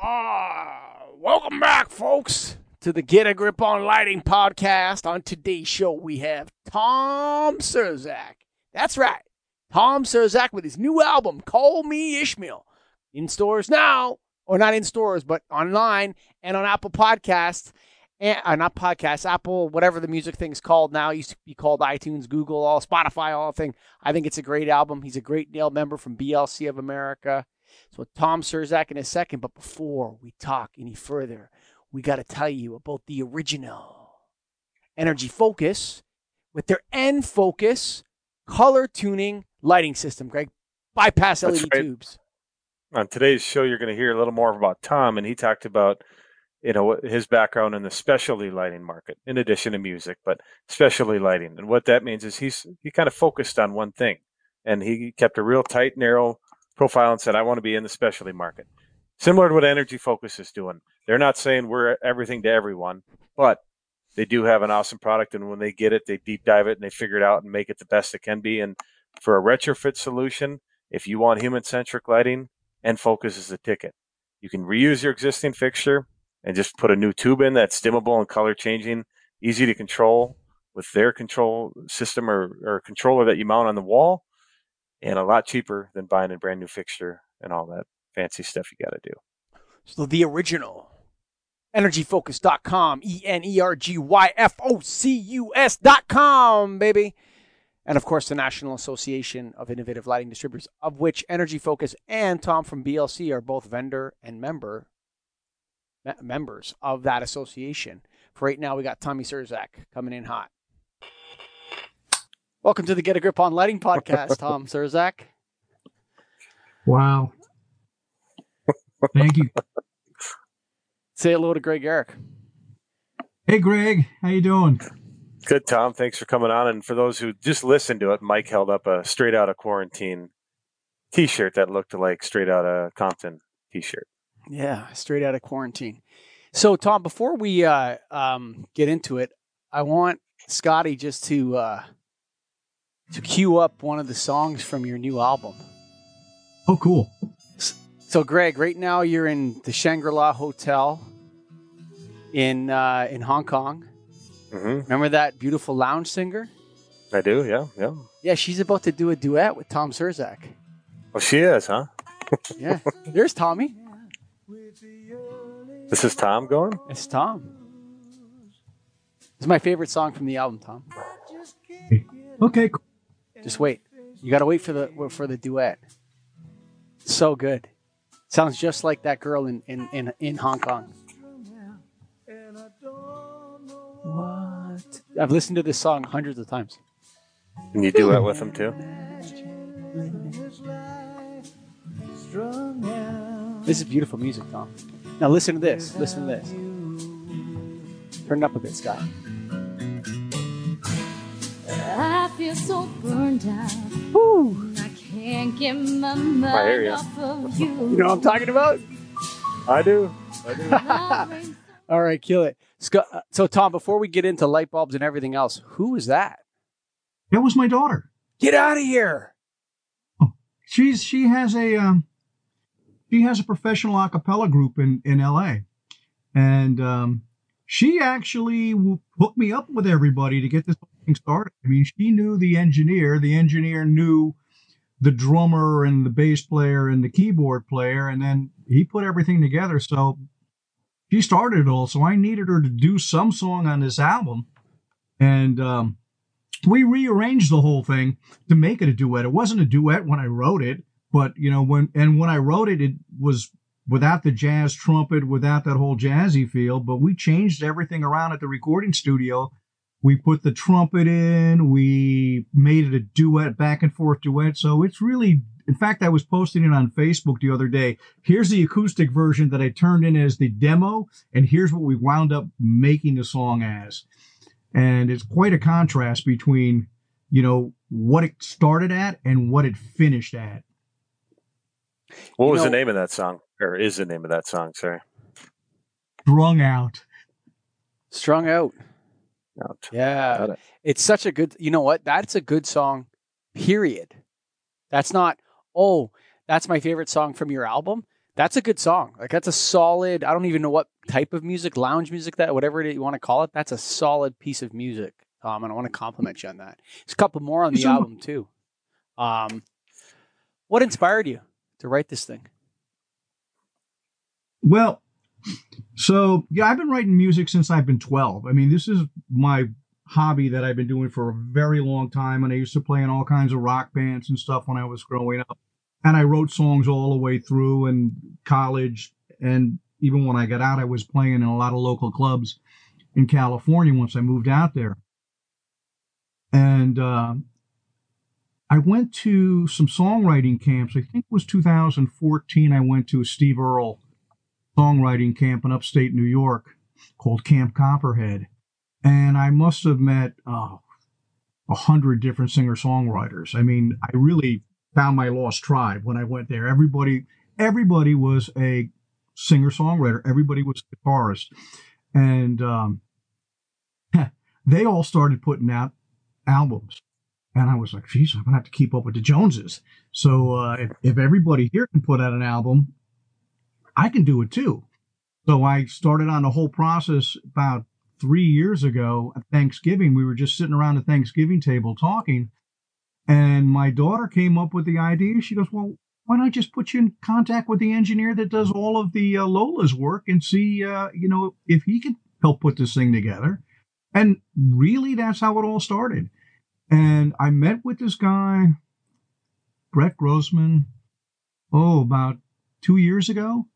Ah, welcome back, folks, to the Get a Grip on Lighting podcast. On today's show, we have Tom Surzak. That's right, Tom Surzak with his new album, Call Me Ishmael, in stores now, or not in stores, but online and on Apple Podcasts. And, uh, not podcasts, Apple, whatever the music thing's called now. It used to be called iTunes, Google, all Spotify, all the thing. I think it's a great album. He's a great NAILD member from BLC of America. So Tom Surzak in a second, but before we talk any further, we got to tell you about the original Energy Focus with their EnFocus color tuning lighting system. Greg, bypass LED right. tubes. On today's show, you're going to hear a little more about Tom, and he talked about you know his background in the specialty lighting market, in addition to music, but specialty lighting. And what that means is he's he kind of focused on one thing, and he kept a real tight, narrow profile and said, "I want to be in the specialty market." Similar to what Energy Focus is doing. They're not saying we're everything to everyone, but they do have an awesome product, and when they get it, they deep dive it and they figure it out and make it the best it can be. And for a retrofit solution, if you want human centric lighting, EnFocus is the ticket. You can reuse your existing fixture and just put a new tube in that's dimmable and color changing, easy to control with their control system or, or controller that you mount on the wall, and a lot cheaper than buying a brand new fixture and all that fancy stuff you got to do. So the original energyfocus.com, E N E R G Y F O C U S.com, baby. And of course, the National Association of Innovative Lighting Distributors, of which Energy Focus and Tom from BLC are both vendor and member me- members of that association. For right now, we got Tommy Surzak coming in hot. Welcome to the Get a Grip on Lighting podcast, Tom Surzak. Wow. Thank you. Say hello to Greg Eric. Hey, Greg. How you doing? Good, Tom. Thanks for coming on. And for those who just listened to it, Mike held up a straight out of quarantine T-shirt that looked like straight out of Compton T-shirt. Yeah, straight out of quarantine. So, Tom, before we uh, um, get into it, I want Scotty just to uh, to cue up one of the songs from your new album. Oh, cool. So, Greg, right now you're in the Shangri La Hotel in uh, in Hong Kong. hmm Remember that beautiful lounge singer? I do. Yeah, yeah. Yeah, she's about to do a duet with Tom Surzak. Oh, she is, huh? Yeah, there's Tommy. This is Tom going. It's Tom. It's my favorite song from the album, Tom. Okay. cool. Just wait. You got to wait for the for the duet. So good. Sounds just like that girl in in in, in Hong Kong. What? I've listened to this song hundreds of times. And you do it with him too. This is beautiful music, Tom. Now listen to this. Listen to this. Turn it up a bit, Scott. Feel so burned out. Woo! I can't get my I hear mind ya. off of you. You know what I'm talking about? I do. I do. My All right, kill it. Scott, uh, so, Tom, before we get into light bulbs and everything else, who is that? That was my daughter. Get out of here! She's she has a um, she has a professional a cappella group in in L.A. and um, she actually w- hooked me up with everybody to get this started. I mean, she knew the engineer. The engineer knew the drummer and the bass player and the keyboard player, and then he put everything together. So she started it all. So I needed her to do some song on this album, and um, we rearranged the whole thing to make it a duet. It wasn't a duet when I wrote it, but you know when and when I wrote it, it was without the jazz trumpet, without that whole jazzy feel. But we changed everything around at the recording studio. We put the trumpet in. We made it a duet, back and forth duet. So it's really, in fact, I was posting it on Facebook the other day. Here's the acoustic version that I turned in as the demo, and here's what we wound up making the song as and it's quite a contrast between you know what it started at and what it finished at What You was the name of that song? Or is the name of that song? Sorry. strung out Strung out. Out. Yeah. It. It's such a good, you know what? That's a good song, period. That's not, oh, that's my favorite song from your album. That's a good song. Like that's a solid. I don't even know what type of music, lounge music, that whatever it, you want to call it. That's a solid piece of music. Um, and I want to compliment you on that. There's a couple more on the So- album too. Um, what inspired you to write this thing? Well, so yeah, I've been writing music since I've been 12. I mean, this is my hobby that I've been doing for a very long time. And I used to play in all kinds of rock bands and stuff when I was growing up. And I wrote songs all the way through in college. And even when I got out, I was playing in a lot of local clubs in California once I moved out there. And uh, I went to some songwriting camps. I think it was 2014. I went to Steve Earle songwriting camp in upstate New York called Camp Copperhead. And I must have met uh, a hundred different singer songwriters. I mean, I really found my lost tribe when I went there. Everybody, everybody was a singer songwriter. Everybody was a guitarist. And um, they all started putting out albums. And I was like, geez, I'm going to have to keep up with the Joneses. So uh, if, if everybody here can put out an album, I can do it too. So I started on the whole process about three years ago at Thanksgiving. We were just sitting around the Thanksgiving table talking. And my daughter came up with the idea. She goes, Well, why not just put you in contact with the engineer that does all of the uh, Lola's work and see, uh, you know, if he can help put this thing together? And really, that's how it all started. And I met with this guy, Brett Grossman, oh, about two years ago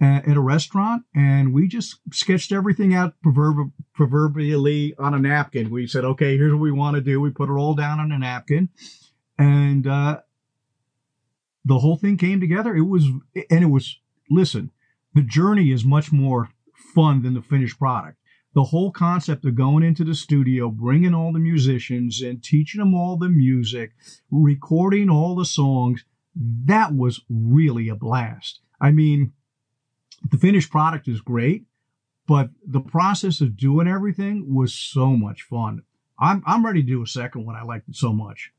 at a restaurant, and we just sketched everything out proverb- proverbially on a napkin. We said, okay, here's what we want to do. We put it all down on a napkin, and uh, the whole thing came together. It was, and it was, listen, the journey is much more fun than the finished product. The whole concept of going into the studio, bringing all the musicians and teaching them all the music, recording all the songs, that was really a blast. I mean, the finished product is great, but the process of doing everything was so much fun. I'm I'm ready to do a second one. I liked it so much.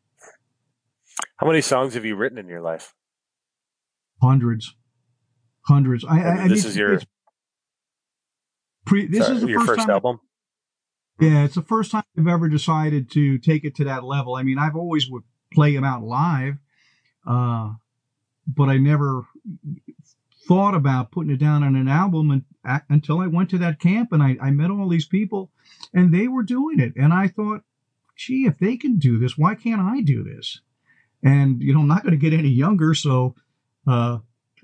How many songs have you written in your life? Hundreds, hundreds. I, I, I this is your pre. This sorry, is the your first, first album. Yeah, it's the first time I've ever decided to take it to that level. I mean, I've always would play them out live, uh, but I never thought about putting it down on an album and, a- until I went to that camp and I, I met all these people and they were doing it. And I thought, gee, if they can do this, why can't I do this? And, you know, I'm not going to get any younger. So, uh,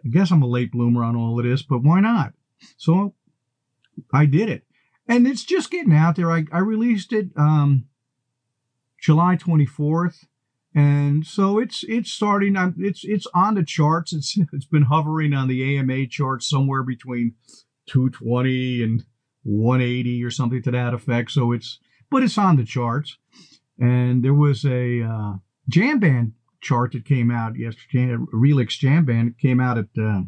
I guess I'm a late bloomer on all of this, but why not? So I did it. And it's just getting out there. I, I released it, um, July 24th and so it's it's starting I'm, it's it's on the charts. It's it's been hovering on the AMA charts somewhere between 220 and 180 or something to that effect. So it's but it's on the charts. And there was a uh, jam band chart that came out yesterday relix jam band came out at uh,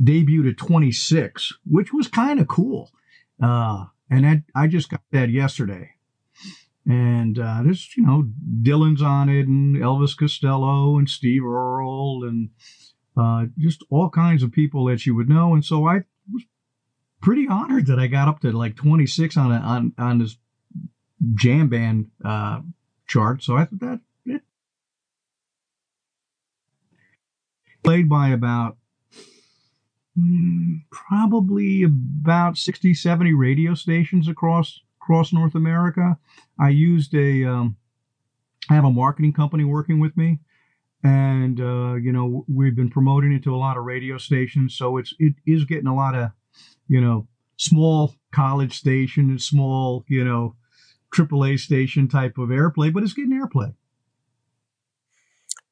debuted at 26 which was kind of cool. Uh, and I just got that yesterday and uh, there's you know Dylan's on it and Elvis Costello and Steve Earle and uh, just all kinds of people that you would know. And so I was pretty honored that I got up to like 26 on a, on on this jam band uh, chart. So I thought that it played by about mm, probably about 60 70 radio stations across across North America. I used a, um, I have a marketing company working with me, and uh, you know we've been promoting it to a lot of radio stations. So it's it is getting a lot of, you know, small college station and small you know, AAA station type of airplay, but it's getting airplay.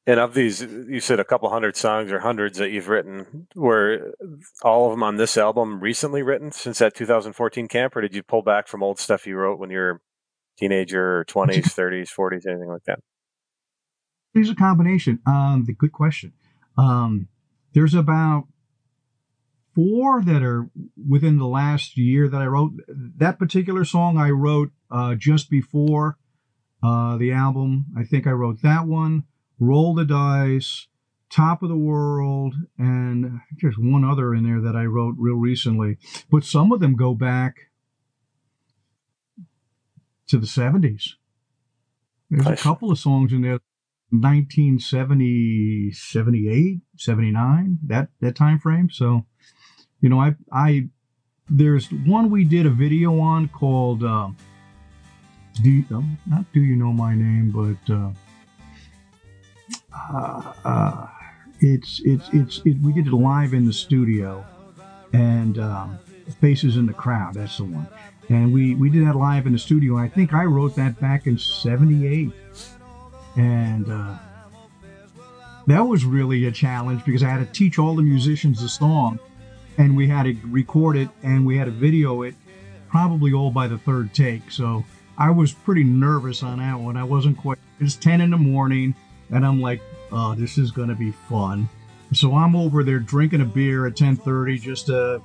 And of these, you said a couple hundred songs or hundreds that you've written. Were all of them on this album recently written since that 2014 camp, or did you pull back from old stuff you wrote when you were a teenager, or 20s, 30s, 40s, anything like that? There's a combination. Um, the good question. Um, there's about four that are within the last year that I wrote. That particular song I wrote uh, just before uh, the album. I think I wrote that one. Roll the dice, Top of the World, and I think there's one other in there that I wrote real recently. But some of them go back to the 70s. There's Nice. a couple of songs in there 1970 78 79 that that time frame so you know i i there's one we did a video on called um do you, um, not do you know my name but uh, uh, uh it's it's it's it, we did it live in the studio and um faces in the crowd that's the one and we we did that live in the studio i think i wrote that back in 78 and uh, that was really a challenge because I had to teach all the musicians the song, and we had to record it and we had to video it, probably all by the third take. So I was pretty nervous on that one. I wasn't quite. It's ten in the morning, and I'm like, "Oh, this is going to be fun." So I'm over there drinking a beer at ten thirty, just uh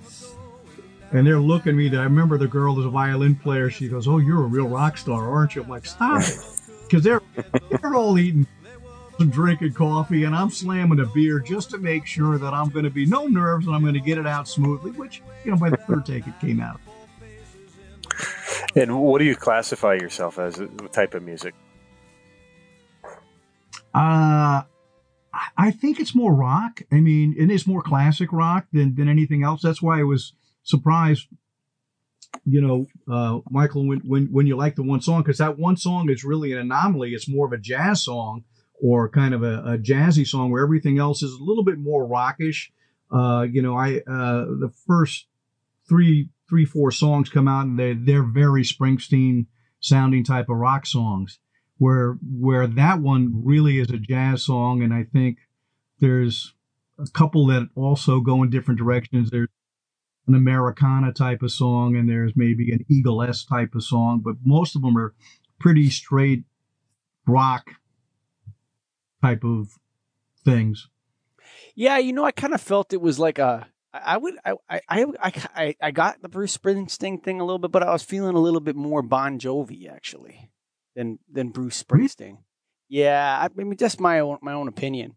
and they're looking at me. I remember the girl, there's a violin player. She goes, "Oh, you're a real rock star, aren't you?" I'm like, "Stop it," because they're they're all eating and drinking coffee, and I'm slamming a beer just to make sure that I'm going to be no nerves and I'm going to get it out smoothly. Which, you know, by the third take, it came out. And what do you classify yourself as? What type of music? Uh, I- think it's more rock. I mean, it is more classic rock than than anything else. That's why I was surprised. You know, uh, Michael, when when when you like the one song, because that one song is really an anomaly. It's more of a jazz song or kind of a, a jazzy song, where everything else is a little bit more rockish. Uh, you know, I uh, the first three three four songs come out and they they're very Springsteen sounding type of rock songs where where that one really is a jazz song and i think there's a couple that also go in different directions there's an americana type of song and there's maybe an Eagles type of song but most of them are pretty straight rock type of things Yeah, you know, I kind of felt it was like a. I would, I, I, I, I got the Bruce Springsteen thing a little bit, but I was feeling a little bit more Bon Jovi actually than than Bruce? Springsteen. Yeah, I mean, just my own my own opinion.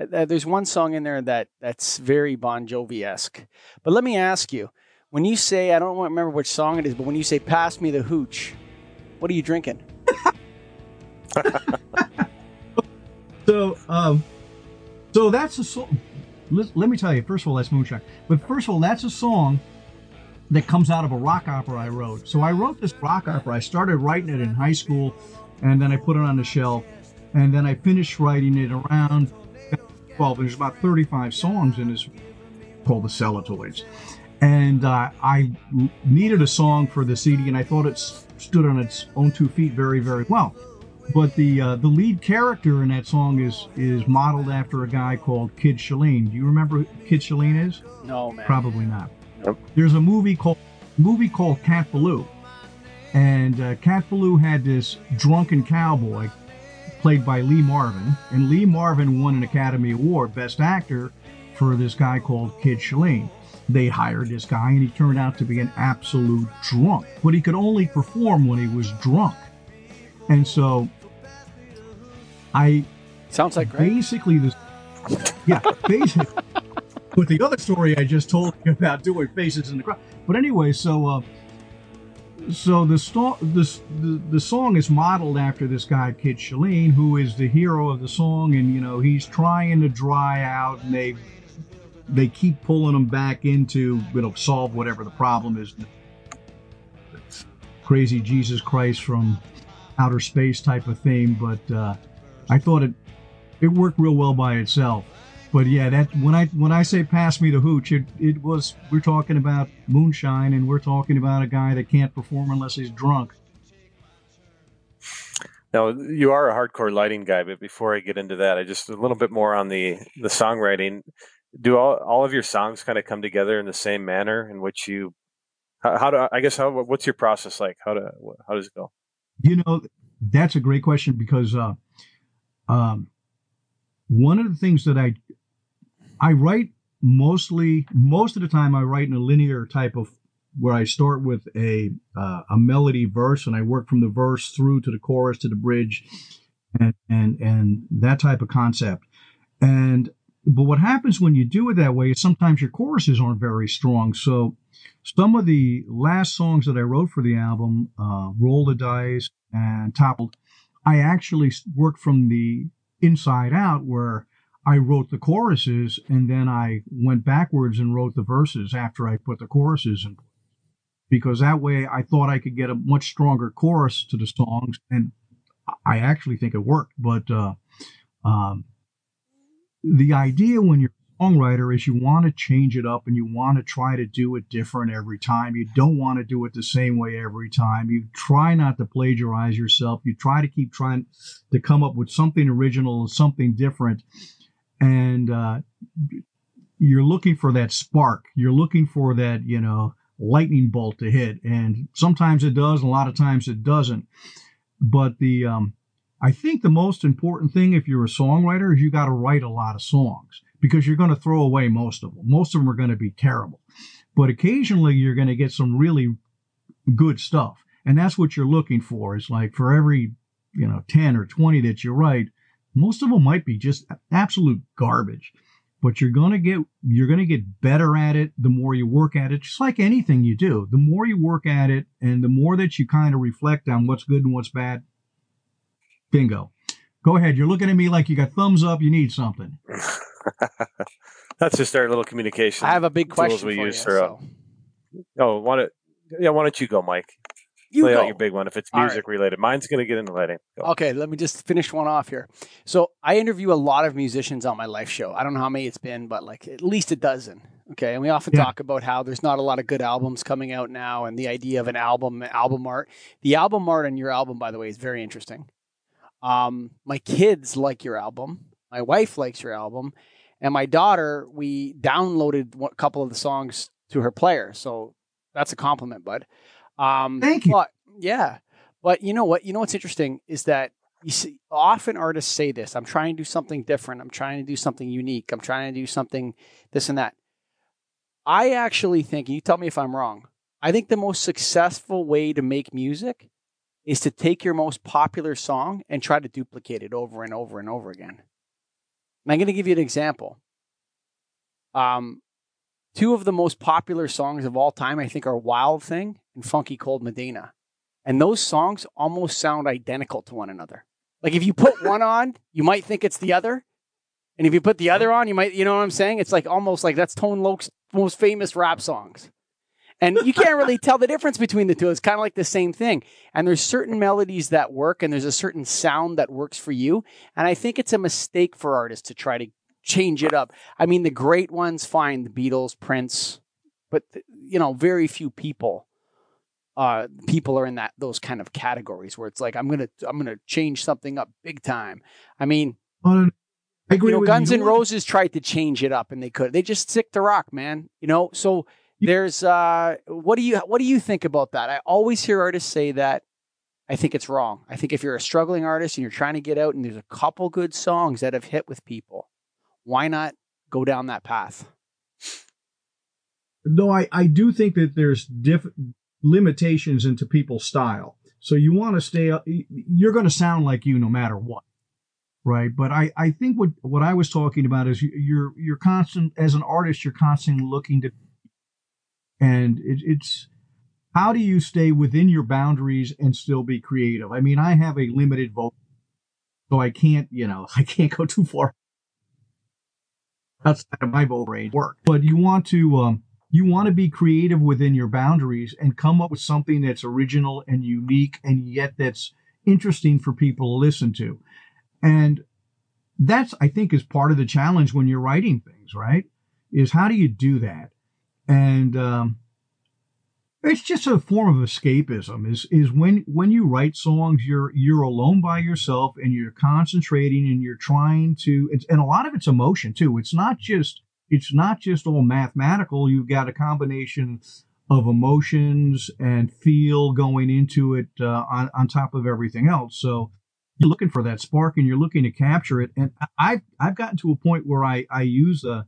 Uh, uh, there's one song in there that that's very Bon Jovi esque. But let me ask you, when you say I don't remember which song it is, but when you say "Pass me the hooch," what are you drinking? So, um, so that's a song. Let, let me tell you. First of all, that's moonshine. But first of all, that's a song that comes out of a rock opera I wrote. So I wrote this rock opera. I started writing it in high school, and then I put it on the shelf, and then I finished writing it around 12. There's about 35 songs in this called the Celatoids, and uh, I needed a song for the CD, and I thought it stood on its own two feet very, very well but the uh, the lead character in that song is is modeled after a guy called Kid Shelleen. Do you remember who Kid Shelleen is? No, man. Probably not. There's a movie called movie called Cat Ballou, and uh, Cat Ballou had this drunken cowboy played by Lee Marvin, and Lee Marvin won an Academy Award Best Actor for this guy called Kid Shelleen. They hired this guy, and he turned out to be an absolute drunk, but he could only perform when he was drunk, and so I Sounds like great. basically this yeah basically with the other story i just told you about doing faces in the crowd but anyway so uh so the, sto- the the song is modeled after this guy Kid Shelleen, who is the hero of the song, and you know he's trying to dry out, and they they keep pulling him back into you know solve whatever the problem is. Crazy Jesus Christ from outer space type of theme, but uh, I thought it it worked real well by itself. But yeah, that when I when I say pass me the hooch, it, it was we're talking about moonshine and we're talking about a guy that can't perform unless he's drunk. Now you are a hardcore lighting guy, but before I get into that, I just a little bit more on the the songwriting. Do all all of your songs kind of come together in the same manner in which you? How, how do I guess how what's your process like? How to how does it go? You know, that's a great question because uh, um, one of the things that I I write mostly most of the time I write in a linear type of where I start with a uh, a melody verse and I work from the verse through to the chorus to the bridge and and and that type of concept. And but what happens when you do it that way is sometimes your choruses aren't very strong. So some of the last songs that I wrote for the album, uh, Roll the Dice and Toppled, I actually worked from the inside out where I wrote the choruses and then I went backwards and wrote the verses after I put the choruses in. Because that way I thought I could get a much stronger chorus to the songs and I actually think it worked. But, uh, um, the idea when you're a songwriter is you want to change it up and you want to try to do it different every time. You don't want to do it the same way every time. You try not to plagiarize yourself. You try to keep trying to come up with something original and something different. And uh, you're looking for that spark. You're looking for that, you know, lightning bolt to hit. And sometimes it does, and a lot of times it doesn't. But the um, I think the most important thing if you're a songwriter is you got to write a lot of songs because you're going to throw away most of them. Most of them are going to be terrible. But occasionally you're going to get some really good stuff. And that's what you're looking for. Is like for every, you know, 10 or 20 that you write, most of them might be just absolute garbage. But you're going to get you're going to get better at it the more you work at it. Just like anything you do, the more you work at it and the more that you kind of reflect on what's good and what's bad, Bingo. Go ahead. You're looking at me like you got thumbs up. You need something. That's just our little communication. I have a big question we for use you. for, so. Oh, why don't yeah? Why don't you go, Mike? You Play go. out your big one if it's All music related. Mine's going to get into lighting. Go. Okay, let me just finish one off here. So I interview a lot of musicians on my live show. I don't know how many it's been, but like at least a dozen. Okay, and we often Yeah. talk about how there's not a lot of good albums coming out now, and the idea of an album, album art. The album art on your album, by the way, is very interesting. Um, my kids like your album. My wife likes your album, and my daughter. We downloaded a couple of the songs to her player, so that's a compliment, bud. Um, Thank you. But yeah, but you know what? You know what's interesting is that you see often artists say this. I'm trying to do something different. I'm trying to do something unique. I'm trying to do something this and that. I actually think, you tell me if I'm wrong. I think the most successful way to make music is to take your most popular song and try to duplicate it over and over and over again. And I'm going to give you an example. Um, two of the most popular songs of all time, I think, are Wild Thing and Funky Cold Medina. And those songs almost sound identical to one another. Like if you put one on, you might think it's the other. And if you put the other on, you might, you know what I'm saying? It's like almost like that's Tone Loc's most famous rap songs. And you can't really tell the difference between the two. It's kind of like the same thing. And there's certain melodies that work and there's a certain sound that works for you. And I think it's a mistake for artists to try to change it up. I mean, the great ones, fine, the Beatles, Prince, but you know, very few people uh people are in that those kind of categories where it's like I'm going to I'm to change something up big time. I mean, Well, I agree you know, Guns you. N' Roses tried to change it up and they could. They just stick to rock, man. You know, so there's uh what do you what do you think about that? I always hear artists say that. I think it's wrong. I think if you're a struggling artist and you're trying to get out and there's a couple good songs that have hit with people, why not go down that path? No, I, I do think that there's diff- limitations into people's style. So you want to stay you're going to sound like you no matter what. Right. But I, I think what, what I was talking about is you- you're, you're constant, as an artist, you're constantly looking to, and it, it's, how do you stay within your boundaries and still be creative? I mean, I have a limited vote, so I can't, you know, I can't go too far outside of my vote range work. But you want to, um, you want to be creative within your boundaries and come up with something that's original and unique and yet that's interesting for people to listen to. And that's, I think, is part of the challenge when you're writing things, right? Is how do you do that? And, um, it's just a form of escapism is is when when you write songs you're you're alone by yourself and you're concentrating and you're trying to and a lot of it's emotion too it's not just it's not just all mathematical. You've got a combination of emotions and feel going into it uh, on, on top of everything else. So you're looking for that spark and you're looking to capture it. And i've i've gotten to a point where i i use uh,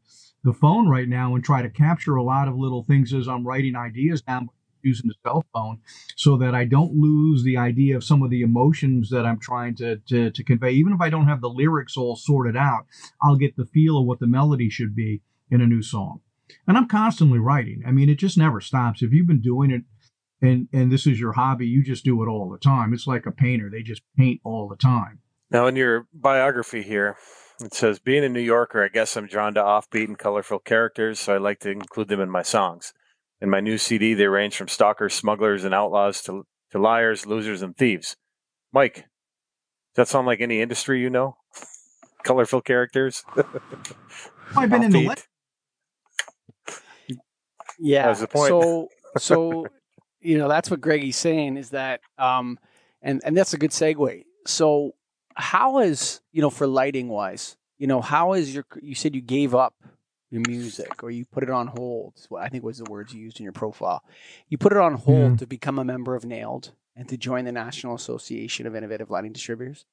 the phone right now and try to capture a lot of little things as i'm writing ideas down. do using the cell phone so that I don't lose the idea of some of the emotions that I'm trying to, to, to convey. Even if I don't have the lyrics all sorted out, I'll get the feel of what the melody should be in a new song. And I'm constantly writing. I mean, it just never stops. If you've been doing it and, and this is your hobby, you just do it all the time. It's like a painter. They just paint all the time. Now, in your biography here, it says, being a New Yorker, I guess I'm drawn to offbeat and colorful characters, so I like to include them in my songs. In my new CD, they range from stalkers, smugglers, and outlaws to, to liars, losers, and thieves. Mike, does that sound like any industry you know? Colorful characters? I've been in the Offbeat? Yeah. That was the point. So, so you know, that's what Greggy's saying is that, um, and and that's a good segue. So, how is you know for lighting wise, you know, how is your? You said you gave up your music or you put it on hold. what I think was the words you used in your profile. You put it on hold Yeah. to become a member of NAILD and to join the National Association of Innovative Lighting Distributors.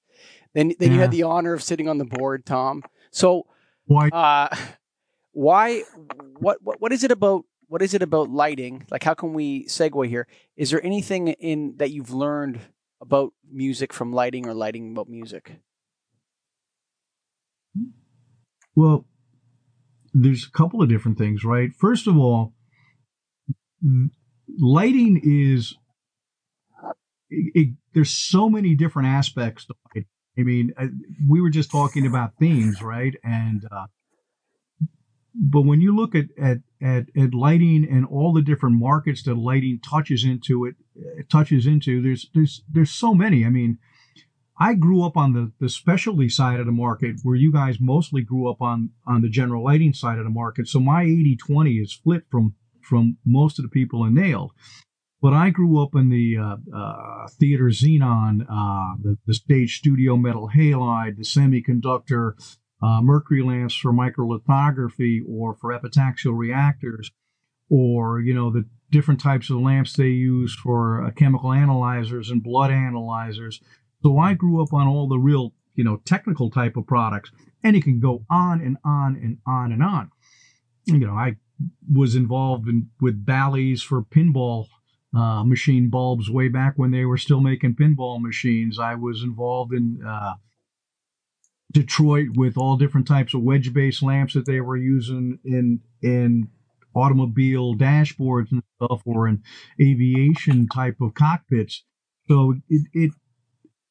Then, then you had the honor of sitting on the board, Tom. So, Why? uh, why? What, what? What is it about? What is it about lighting? Like, how can we segue here? Is there anything in that you've learned about music from lighting or lighting about music? Well, there's a couple of different things, right? First of all, lighting is it, it- there's so many different aspects to lighting. I mean, uh, we were just talking about themes, right? And uh, but when you look at, at at at lighting and all the different markets that lighting touches into, it, it touches into. There's there's there's so many. I mean, I grew up on the, the specialty side of the market where you guys mostly grew up on, on the general lighting side of the market. So my 80 20 is split from, from most of the people in NAILD. But I grew up in the uh, uh, theater xenon, uh, the, the stage studio metal halide, the semiconductor, uh, mercury lamps for microlithography or for epitaxial reactors, or, you know, the different types of lamps they use for uh, chemical analyzers and blood analyzers. So I grew up on all the real, you know, technical type of products, and it can go on and on and on and on. You know, I was involved in with Bally's for pinball uh, machine bulbs way back when they were still making pinball machines. I was involved in uh, Detroit with all different types of wedge-based lamps that they were using in in automobile dashboards and stuff, or in aviation type of cockpits. So it, it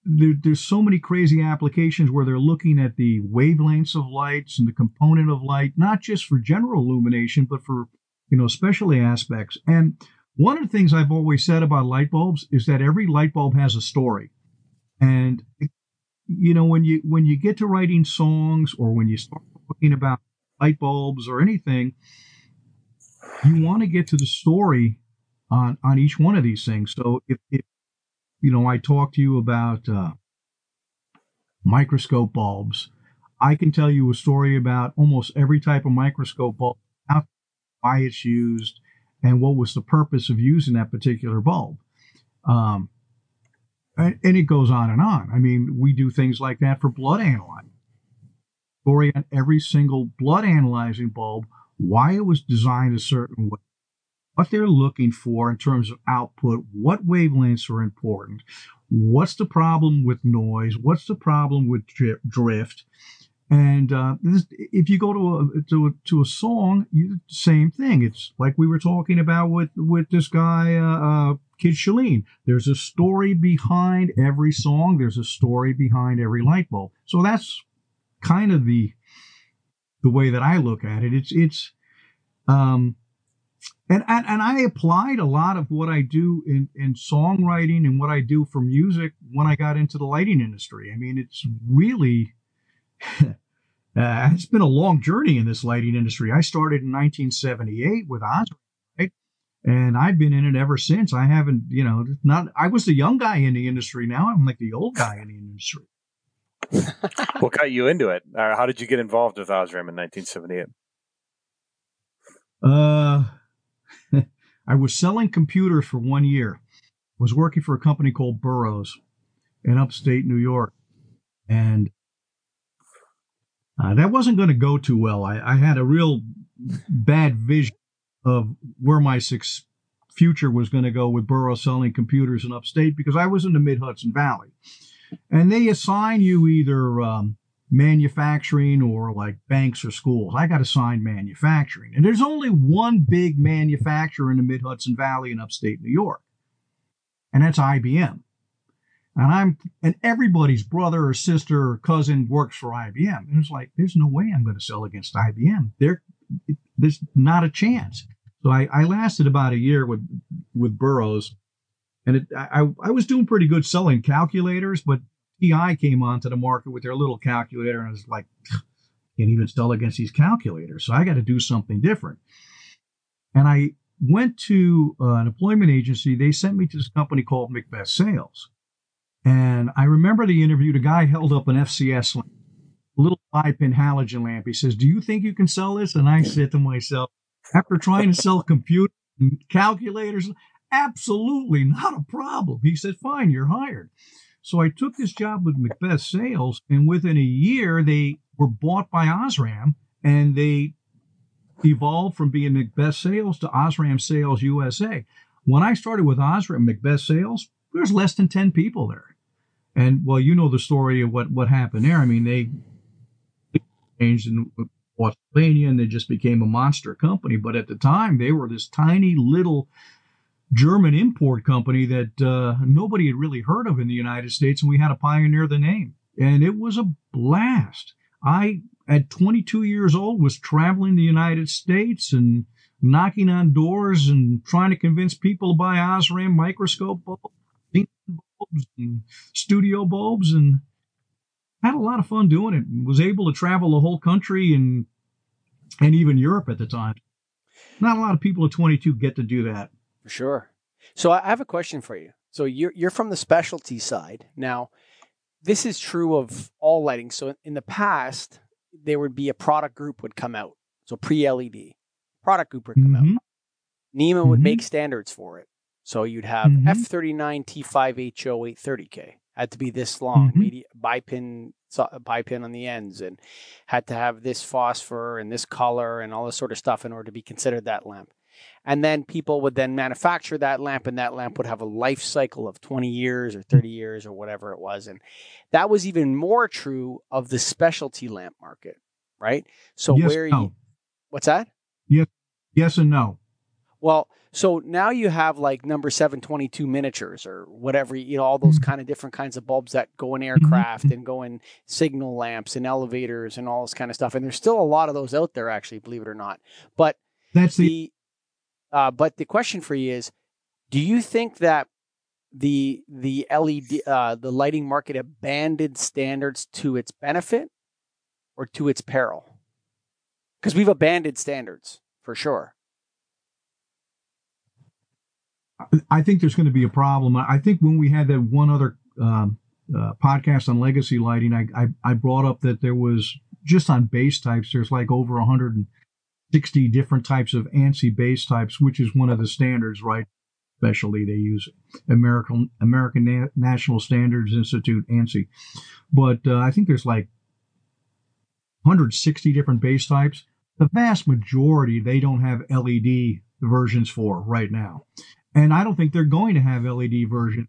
there, there's so many crazy applications where they're looking at the wavelengths of lights and the component of light, not just for general illumination, but for you know specialty aspects. And one of the things I've always said about light bulbs is that every light bulb has a story. And you know when you when you get to writing songs or when you start talking about light bulbs or anything, you want to get to the story on on each one of these things. So if, if you know, I talked to you about uh, microscope bulbs. I can tell you a story about almost every type of microscope bulb, why it's used, and what was the purpose of using that particular bulb. Um, and, and it goes on and on. I mean, we do things like that for blood analyzing. Story on every single blood analyzing bulb, why it was designed a certain way what they're looking for in terms of output, what wavelengths are important, what's the problem with noise, what's the problem with drift. And uh, this, if you go to a to a, to a song, you, same thing. It's like we were talking about with with this guy, uh, uh, Kid Shelleen. There's a story behind every song. There's a story behind every light bulb. So that's kind of the the way that I look at it. It's it's um, and, and and I applied a lot of what I do in in songwriting and what I do for music when I got into the lighting industry. I mean, it's really uh, it's been a long journey in this lighting industry. I started in 1978 with Osram, right? And I've been in it ever since. I haven't, you know, not I was the young guy in the industry. Now I'm like the old guy in the industry. what got you into it? Uh, how did you get involved with Osram in 1978? Uh, I was selling computers for one year. Was working for a company called Burroughs in upstate New York, and uh, that wasn't going to go too well. I, I had a real bad vision of where my suc future was going to go with Burroughs selling computers in upstate because I was in the mid Hudson Valley. And they assign you either um, manufacturing or like banks or schools. I got assigned manufacturing. And there's only one big manufacturer in the mid Hudson Valley in upstate New York, and that's IBM. And I'm and everybody's brother or sister or cousin works for IBM. And it's like, there's no way I'm going to sell against IBM. There, there's not a chance. So I, I lasted about a year with with Burroughs, and it, I I was doing pretty good selling calculators, but TI came onto the market with their little calculator, and was like, can't even sell against these calculators. So I got to do something different. And I went to uh, an employment agency. They sent me to this company called Macbeth Sales. And I remember the interview. The guy held up an FCS lamp, a little five pin halogen lamp. He says, Do you think you can sell this? And I said to myself, after trying to sell computers and calculators, absolutely not a problem. He said, Fine, you're hired. So I took this job with Macbeth Sales, and within a year, they were bought by Osram and they evolved from being Macbeth Sales to Osram Sales USA. When I started with Osram Macbeth Sales, there's less than 10 people there. And well, you know the story of what, what happened there. I mean, they changed in Australia and they just became a monster company. But at the time, they were this tiny little German import company that uh, nobody had really heard of in the United States, and we had to pioneer the name. And it was a blast. I, at 22 years old, was traveling the United States and knocking on doors and trying to convince people to buy Osram microscope bulbs, and studio bulbs, and had a lot of fun doing it. Was able to travel the whole country and and even Europe at the time. Not a lot of people at 22 get to do that. For sure. So I have a question for you. So you're you're from the specialty side. Now, this is true of all lighting. So in the past, there would be a product group would come out. So pre-LED, product group would come Mhm. out. NEMA would Mhm. make standards for it. So you'd have Mhm. F39 T5HO 830K had to be this long, Mhm. media, bipin so- bipin on the ends, and had to have this phosphor and this color and all this sort of stuff in order to be considered that lamp. And then people would then manufacture that lamp, and that lamp would have a life cycle of 20 years or 30 years or whatever it was. And that was even more true of the specialty lamp market, right? So yes, where no. you, what's that? yes yes, and no. Well, so now you have like number 722 miniatures or whatever, you know, all those Mhm. kind of different kinds of bulbs that go in aircraft and go in signal lamps and elevators and all this kind of stuff. And there's still a lot of those out there, actually, believe it or not. But That's the the uh, but the question for you is do you think that the the led uh, the lighting market abandoned standards to its benefit or to its peril because we've abandoned standards for sure I think there's going to be a problem. I think when we had that one other um, uh, podcast on legacy lighting, I, I I brought up that there was just on base types. There's like over 160 different types of ANSI base types, which is one of the standards, right? Especially they use American American Na- National Standards Institute ANSI, but uh, I think there's like 160 different base types. The vast majority they don't have LED versions for right now. And I don't think they're going to have LED version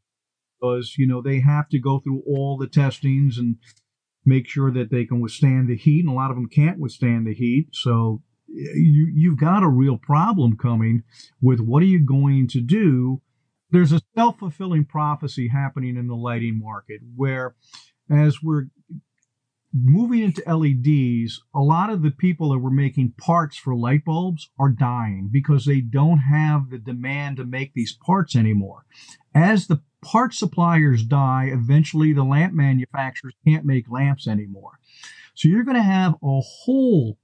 because, you know, they have to go through all the testings and make sure that they can withstand the heat. And a lot of them can't withstand the heat. So you, you've got a real problem coming with what are you going to do? There's a self fulfilling prophecy happening in the lighting market where as we're moving into LEDs, a lot of the people that were making parts for light bulbs are dying because they don't have the demand to make these parts anymore. As the part suppliers die, eventually the lamp manufacturers can't make lamps anymore. So you're going to have a whole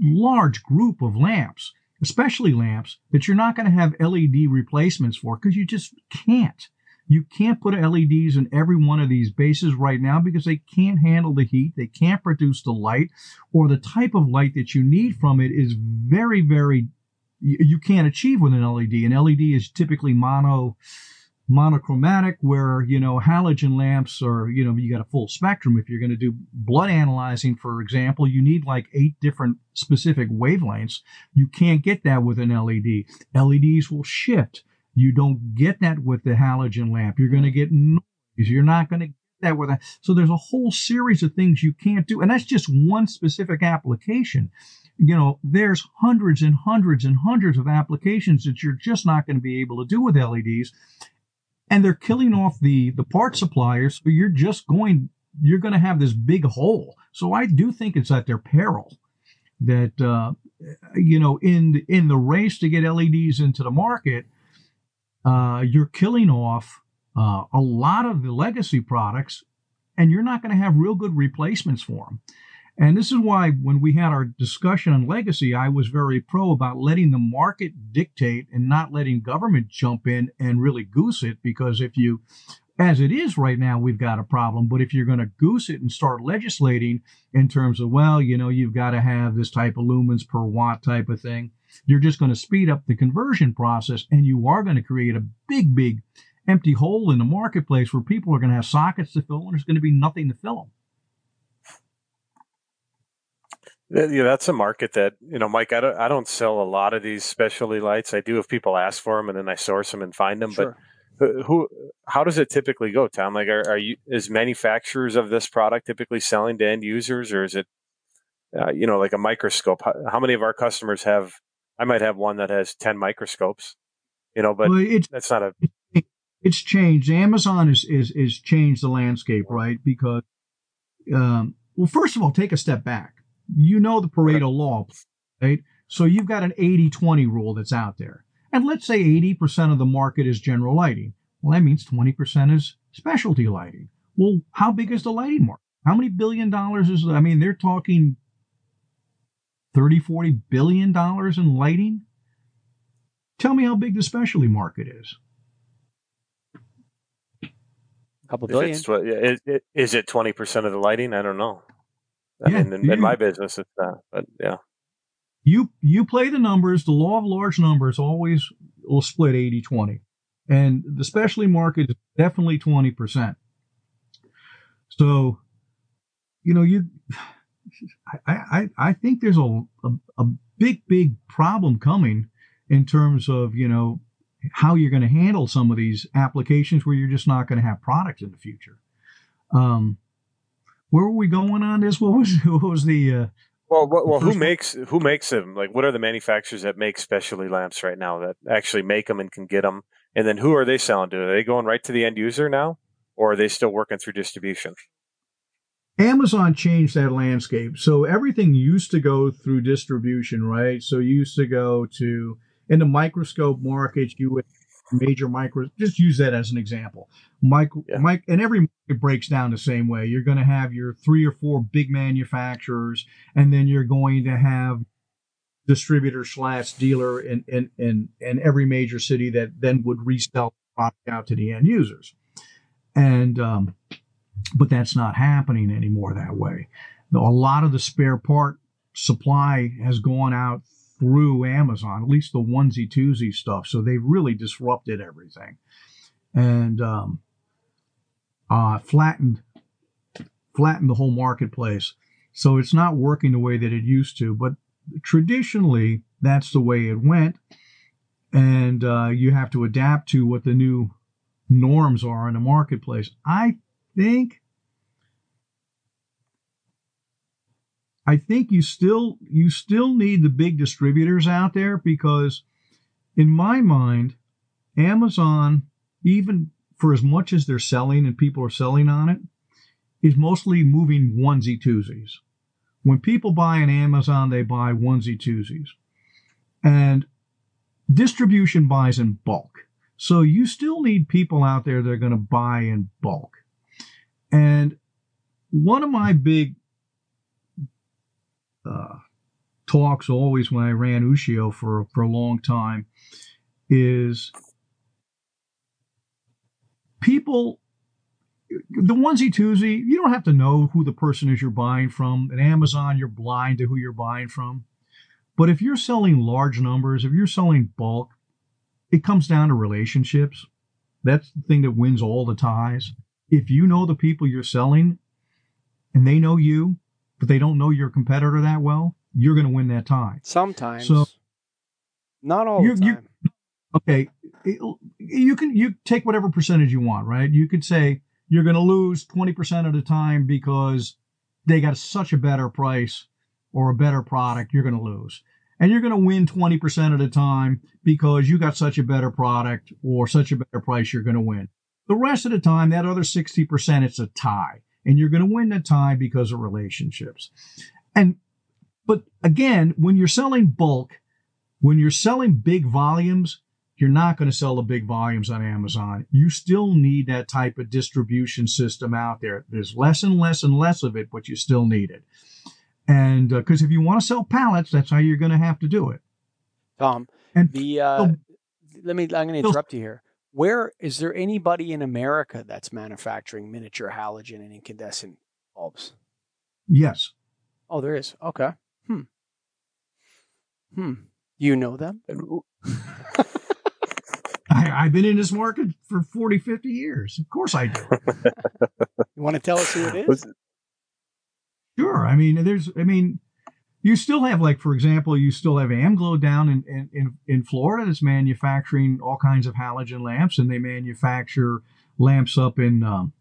large group of lamps, especially lamps, that you're not going to have LED replacements for because you just can't. You can't put LEDs in every one of these bases right now because they can't handle the heat. They can't produce the light or the type of light that you need from it is very, very, you, can't achieve with an LED. An LED is typically mono, monochromatic where you know halogen lamps are you know you got a full spectrum. If you're going to do blood analyzing for example you need like eight different specific wavelengths. You can't get that with an led leds will shift. You don't get that with the halogen lamp. You're going to get noise. You're not going to get that with that. so there's a whole series of things you can't do and that's just one specific application. You know, there's hundreds and hundreds and hundreds of applications that you're just not going to be able to do with LEDs and they're killing off the the part suppliers. So you're just going you're going to have this big hole. So I do think it's at their peril that uh, you know in in the race to get LEDs into the market, uh, you're killing off uh, a lot of the legacy products, and you're not going to have real good replacements for them. And this is why when we had our discussion on legacy, I was very pro about letting the market dictate and not letting government jump in and really goose it. Because if you, as it is right now, we've got a problem. But if you're going to goose it and start legislating in terms of, well, you know, you've got to have this type of lumens per watt type of thing, you're just going to speed up the conversion process and you are going to create a big, big empty hole in the marketplace where people are going to have sockets to fill and there's going to be nothing to fill them. Yeah, that's a market that you know, Mike. I don't, I don't sell a lot of these specialty lights. I do if people ask for them, and then I source them and find them. Sure. But who, how does it typically go, Tom? Like, are, are you is manufacturers of this product typically selling to end users, or is it, uh, you know, like a microscope? How, how, many of our customers have? I might have one that has ten microscopes, you know, but well, it's, that's not a. It's changed. Amazon is is is changed the landscape, right? Because, um, well, first of all, take a step back you know the Pareto law, right? So you've got an 80 20 rule that's out there. And let's say 80% of the market is general lighting. Well, that means 20% is specialty lighting. Well, how big is the lighting market? How many billion dollars is, I mean, they're talking 30, 40 billion dollars in lighting. Tell me how big the specialty market is. A couple billion. Is, is it 20% of the lighting? I don't know. I yeah, mean, in, in, my business, it's not. But yeah, you you play the numbers. The law of large numbers always will split 80-20. and the specialty market is definitely twenty percent. So, you know, you, I I I think there's a, a a big big problem coming in terms of you know how you're going to handle some of these applications where you're just not going to have products in the future. Um, where were we going on this? What was what was the uh, well, well, well who makes who makes them? Like, what are the manufacturers that make specialty lamps right now that actually make them and can get them? And then who are they selling to? Are they going right to the end user now, or are they still working through distribution? Amazon changed that landscape. So everything used to go through distribution, right? So you used to go to in the microscope market, you would major micro. Just use that as an example. Mike, yeah. Mike, and every market breaks down the same way. You're going to have your three or four big manufacturers, and then you're going to have distributor slash dealer in, in, in, in every major city that then would resell product out to the end users. And, um, but that's not happening anymore that way. A lot of the spare part supply has gone out through Amazon, at least the onesie twosie stuff. So they've really disrupted everything and um, uh, flattened flattened the whole marketplace. So it's not working the way that it used to. But traditionally, that's the way it went, and uh, you have to adapt to what the new norms are in the marketplace. I think I think you still you still need the big distributors out there because in my mind Amazon even for as much as they're selling and people are selling on it is mostly moving onesie twosies. When people buy on Amazon they buy onesie twosies. And distribution buys in bulk. So you still need people out there that are going to buy in bulk. And one of my big uh, talks always when I ran Ushio for for a long time is people the onesie twosie you don't have to know who the person is you're buying from. At Amazon you're blind to who you're buying from. But if you're selling large numbers if you're selling bulk it comes down to relationships. That's the thing that wins all the ties. If you know the people you're selling and they know you, but they don't know your competitor that well, you're going to win that tie. Sometimes. So- not all You- the you- time. okay you can you take whatever percentage you want right you could say you're going to lose 20% of the time because they got such a better price or a better product you're going to lose and you're going to win 20% of the time because you got such a better product or such a better price you're going to win the rest of the time that other 60% it's a tie and you're going to win the tie because of relationships and but again when you're selling bulk when you're selling big volumes you're not going to sell the big volumes on Amazon. You still need that type of distribution system out there. There's less and less and less of it, but you still need it. And because if you want to sell pallets, that's how you're going to have to do it. Tom, And the uh, so- let me. I'm going to so- interrupt you here. Where is there anybody in America that's manufacturing miniature halogen and incandescent bulbs? yes, Oh, there is. Okay. Hmm. Hmm. You know them? I, I've been in this market for 40, 50 years. Of course I do. You want to tell us who it is? Sure. I mean, there's, I mean, you still have, like, for example, you still have Amglo down in, in, in, in Florida that's manufacturing all kinds of halogen lamps, and they manufacture lamps up in um,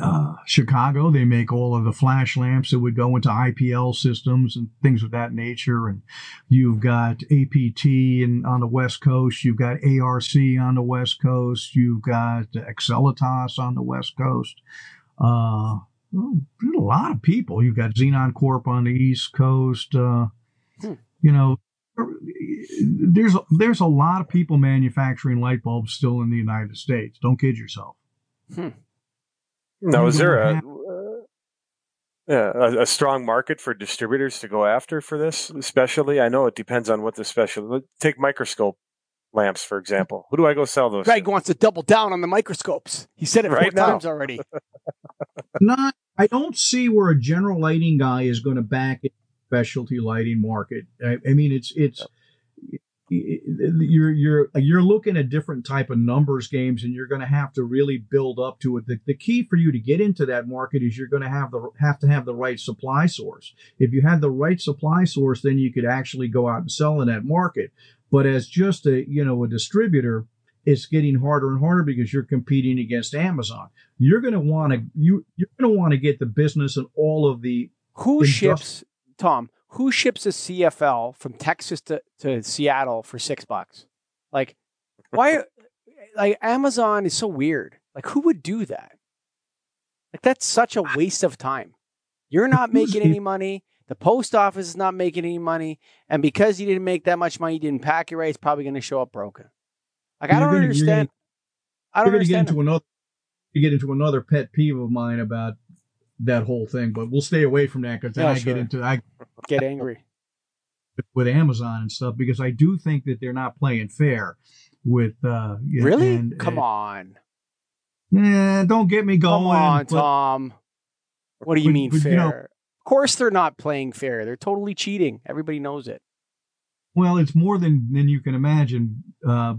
uh, Chicago. They make all of the flash lamps that would go into IPL systems and things of that nature. And you've got APT and on the West Coast. You've got ARC on the West Coast. You've got Excelitas on the West Coast. Uh, well, a lot of people. You've got Xenon Corp on the East Coast. Uh, Hmm. You know, there's there's a lot of people manufacturing light bulbs still in the United States. Don't kid yourself. Now, is there a uh, yeah a, a strong market for distributors to go after for this? Especially, I know it depends on what the special. Take microscope lamps for example. Who do I go sell those? Greg to? wants to double down on the microscopes. He said it four Right now. times already. Not, I don't see where a general lighting guy is going to back a specialty lighting market. I, I mean, it's it's you're you're you're looking at different type of numbers games, and you're going to have to really build up to it. The, the key for you to get into that market is you're going to have the have to have the right supply source. If you had the right supply source, then you could actually go out and sell in that market. But as just a you know a distributor, it's getting harder and harder because you're competing against Amazon. You're going to want to you you're going to want to get the business and all of the Who Industri- ships, Tom, who ships a CFL from Texas to, to Seattle for six bucks? Like, why? like, Amazon is so weird. Like, who would do that? Like, that's such a waste of time. You're not making any money. The post office is not making any money. And because you didn't make that much money, you didn't pack it right, it's probably going to show up broken. Like, I don't gonna- understand. I don't to get understand. into another you get into another pet peeve of mine about that whole thing, but we'll stay away from that because then Yeah, I sure. get into I Get angry. with Amazon and stuff because I do think that they're not playing fair with uh Really? and- Come and- on. Nah, don't get me going. Come on, but- Tom. What do you but- mean but, fair? you know- of course they're not playing fair. They're totally cheating. Everybody knows it. Well, it's more than than you can imagine. Uh,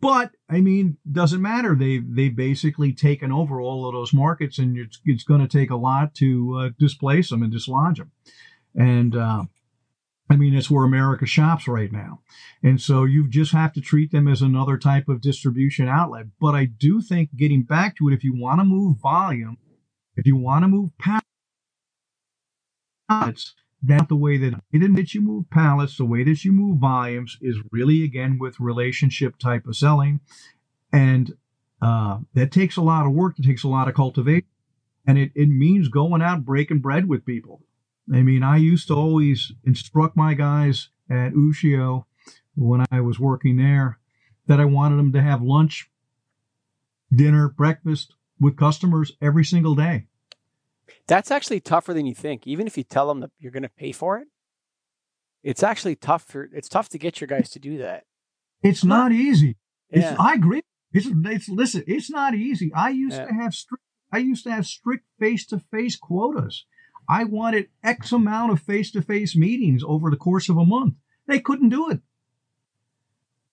but I mean, doesn't matter. They they basically taken over all of those markets, and it's it's going to take a lot to uh, displace them and dislodge them. And uh, I mean, it's where America shops right now, and so you just have to treat them as another type of distribution outlet. But I do think getting back to it, if you want to move volume, if you want to move pallets, that's the way that it that you move pallets, the way that you move volumes is really again with relationship type of selling, and uh, that takes a lot of work. It takes a lot of cultivation, and it it means going out breaking bread with people. I mean, I used to always instruct my guys at Ushio when I was working there that I wanted them to have lunch, dinner, breakfast with customers every single day. That's actually tougher than you think. Even if you tell them that you're going to pay for it, it's actually tough for it's tough to get your guys to do that. It's not easy. It's, Yeah. I agree. It's, it's listen. It's not easy. I used Yeah. to have strict. I used to have strict face-to-face quotas. I wanted X amount of face-to-face meetings over the course of a month. They couldn't do it.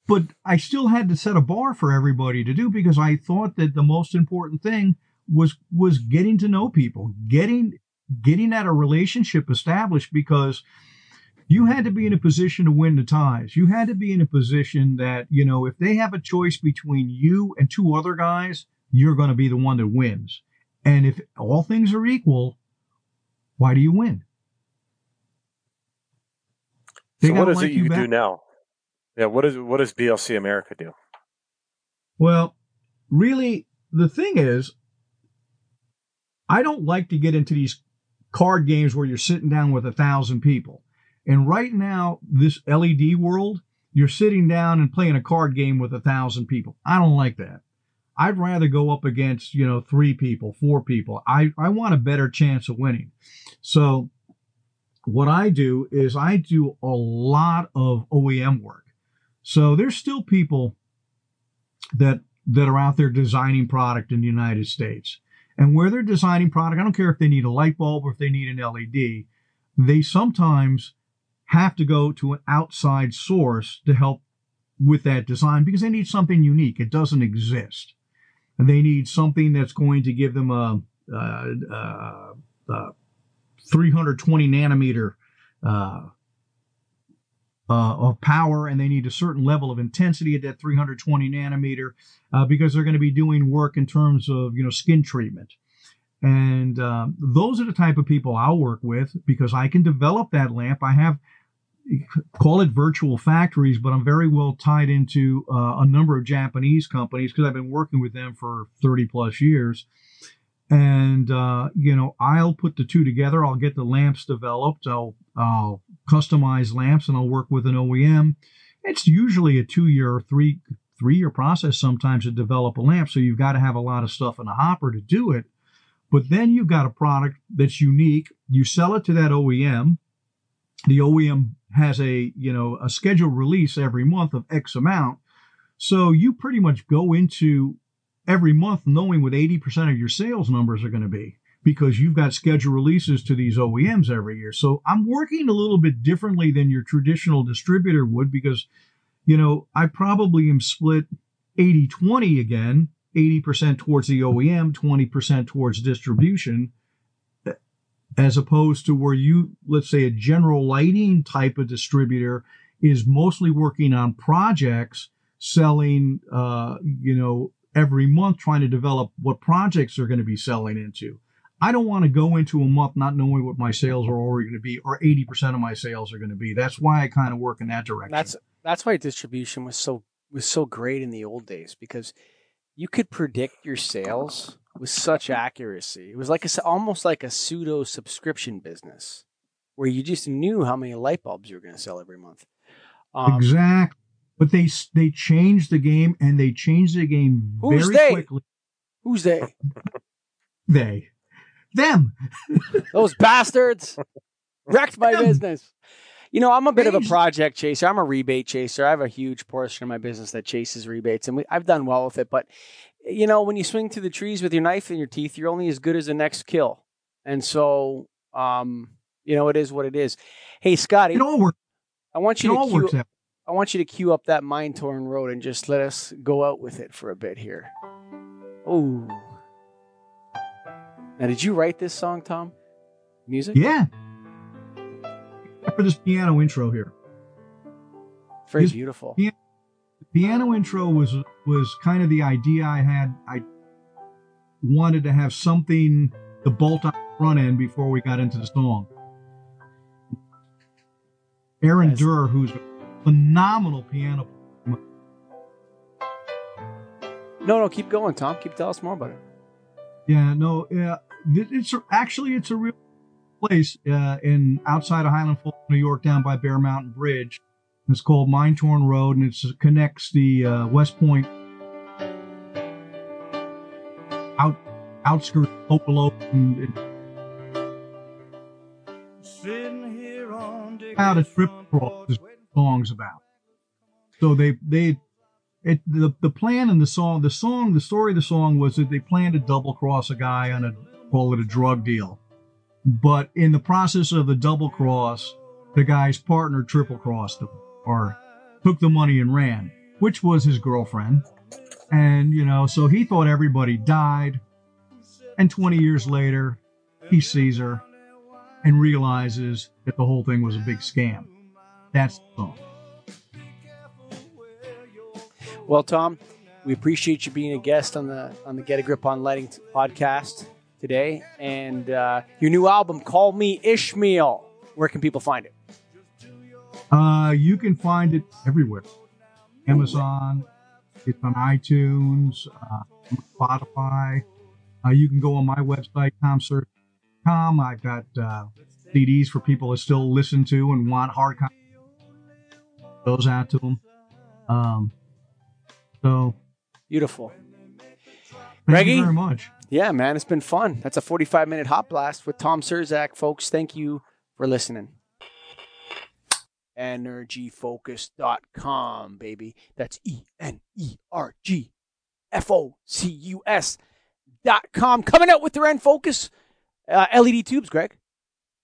but I still had to set a bar for everybody to do because I thought that the most important thing was was getting to know people, getting getting that a relationship established because you had to be in a position to win the ties. You had to be in a position that, you know, if they have a choice between you and two other guys, you're going to be the one that wins. And if all things are equal, why do you win? They So what like it you back. do now? Yeah, what is what does BLC America do? Well, really, the thing is, I don't like to get into these card games where you're sitting down with a thousand people. And right now, this LED world, you're sitting down and playing a card game with a thousand people. I don't like that. I'd rather go up against, you know, three people, four people. I, I want a better chance of winning. So what I do is I do a lot of OEM work. So there's still people that that are out there designing product in the United States. And where they're designing product, I don't care if they need a light bulb or if they need an LED, they sometimes have to go to an outside source to help with that design because they need something unique. It doesn't exist. And they need something that's going to give them a, uh uh uh 320 nanometer uh, uh, of power, and they need a certain level of intensity at that 320 nanometer uh, because they're going to be doing work in terms of you know skin treatment. And um, those are the type of people I'll work with because I can develop that lamp. I have call it virtual factories, but I'm very well tied into uh, a number of Japanese companies because I've been working with them for 30 plus years. And uh, you know, I'll put the two together. I'll get the lamps developed. I'll I'll customize lamps, and I'll work with an OEM. It's usually a two-year, three three-year process sometimes to develop a lamp. So you've got to have a lot of stuff in the hopper to do it. But then you've got a product that's unique. You sell it to that OEM. The OEM has a you know a scheduled release every month of X amount. So you pretty much go into every month knowing what 80% of your sales numbers are going to be because you've got scheduled releases to these OEMs every year. So I'm working a little bit differently than your traditional distributor would because, you know, I probably am split 80 20 again, 80% towards the OEM, 20% towards distribution, as opposed to where you, let's say, a general lighting type of distributor is mostly working on projects selling, uh, you know, every month trying to develop what projects they're going to be selling into. I don't want to go into a month not knowing what my sales are already going to be or 80% of my sales are going to be. That's why I kind of work in that direction. That's that's why distribution was so was so great in the old days because you could predict your sales with such accuracy. It was like a, almost like a pseudo subscription business where you just knew how many light bulbs you were going to sell every month. Um, exactly. But they they changed the game and they changed the game Who's very they? quickly. Who's they? They, them. Those bastards wrecked my Them. business. You know, I'm a bit of a project chaser. I'm a rebate chaser. I have a huge portion of my business that chases rebates, and we, I've done well with it. But you know, when you swing through the trees with your knife in your teeth, you're only as good as the next kill. And so, um, you know, it is what it is. Hey, Scotty, It all works. I want It you to all cue, works out. I want you to cue up that mind torn road and just let us go out with it for a bit here. Oh. Now, did you write this song, Tom? Music? Yeah. For this piano intro here. Very This- beautiful. yeah. piano intro was was kind of the idea I had. I wanted to have something to bolt on the front end before we got into the song. Aaron Nice. Durr, who's phenomenal piano. No, no, keep going, Tom. Keep telling us more about it. Yeah, no, yeah, it's actually it's a real place uh, in outside of Highland Falls, New York, down by Bear Mountain Bridge. It's called Mine Torn Road, and it connects the uh, West Point out outskirts of Opelo and, and out a trip across this song's about. So they they it the the plan and the song the song the story of the song was that they planned to double cross a guy on a call it a drug deal, but in the process of the double cross, the guy's partner triple crossed him or took the money and ran. which was his girlfriend. And, you know, so he thought everybody died. And 20 years later, he sees her and realizes that the whole thing was a big scam. That's song. Well, Tom, we appreciate you being a guest on the on the Get a Grip on Lighting podcast today, and uh, your new album, "Call Me Ishmael." Where can people find it? Uh, you can find it everywhere. Amazon, it's on iTunes, uh, Spotify. Uh, you can go on my website, tomsearch.com. I've got uh, CDs for people to still listen to and want hard copies. Those out to them. Um, so Beautiful. thank Greggy? you very much. Yeah, man, it's been fun. That's a 45 minute hot blast with Tom Surzak, folks. Thank you for listening. Energyfocus.com, baby. That's E N E R G F O C U S dot com. Coming out with their EnFocus uh, LED tubes, Greg.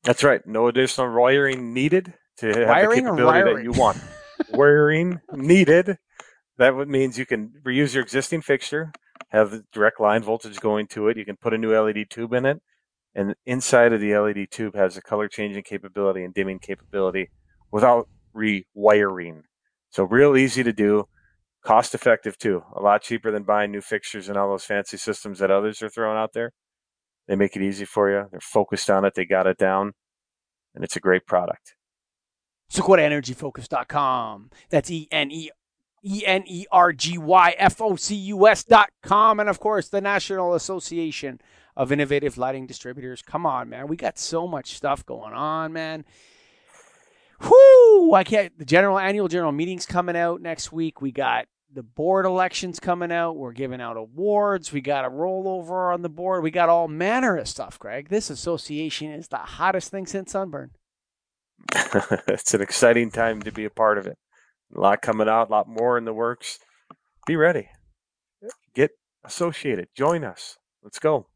That's right. No additional wiring needed to have Wiring the capability that you want. wiring needed. That means you can reuse your existing fixture, have direct line voltage going to it. You can put a new LED tube in it, and inside of the LED tube has a color changing capability and dimming capability without rewiring. So real easy to do, cost effective too. A lot cheaper than buying new fixtures and all those fancy systems that others are throwing out there. They make it easy for you. They're focused on it. They got it down, and it's a great product. So go to energyfocus.com. That's E N E E N E R G Y F O C U S dot com. And of course, the National Association of Innovative Lighting Distributors. Come on, man. We got so much stuff going on, man. Whoo! I can't. The general annual general meetings coming out next week. We got the board elections coming out. We're giving out awards. We got a rollover on the board. We got all manner of stuff, Greg. This association is the hottest thing since Sunburn. it's an exciting time to be a part of it. A lot coming out, a lot more in the works. Be ready. Get associated. Join us. Let's go.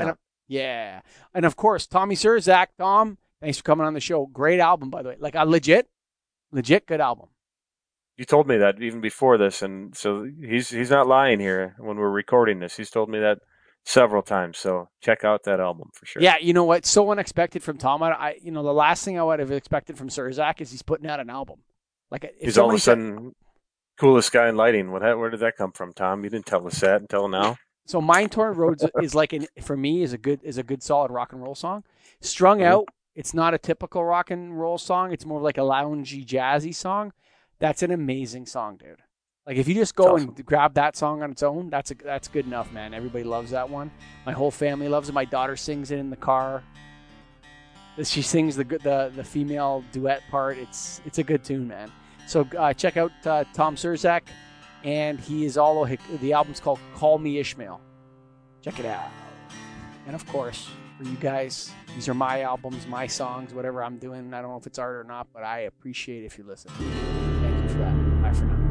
And, yeah, and of course Tommy Surzak. Tom, thanks for coming on the show. Great album, by the way. Like a legit, legit good album. You told me that even before this, and so he's he's not lying here when we're recording this. He's told me that several times. So check out that album for sure. Yeah, you know what? So unexpected from Tom. I, I you know, the last thing I would have expected from Surzak is he's putting out an album. Like he's all of a said- sudden coolest guy in lighting. What? Where did that come from, Tom? You didn't tell us that until now. So Mine Torn Roads is like an for me is a good is a good solid rock and roll song. Strung Mhm. Out, it's not a typical rock and roll song. It's more like a loungy jazzy song. That's an amazing song, dude. Like if you just go It's and grab that song on its own, that's a, that's good enough, man. Everybody loves that one. My whole family loves it. My daughter sings it in the car. She sings the the the female duet part. It's it's a good tune, man. So uh, check out uh, Tom Surzak, and he is all the album's called "Call Me Ishmael." Check it out. And of course, for you guys, these are my albums, my songs, whatever I'm doing. I don't know if it's art or not, but I appreciate if you listen. Thank you for that. Bye for now.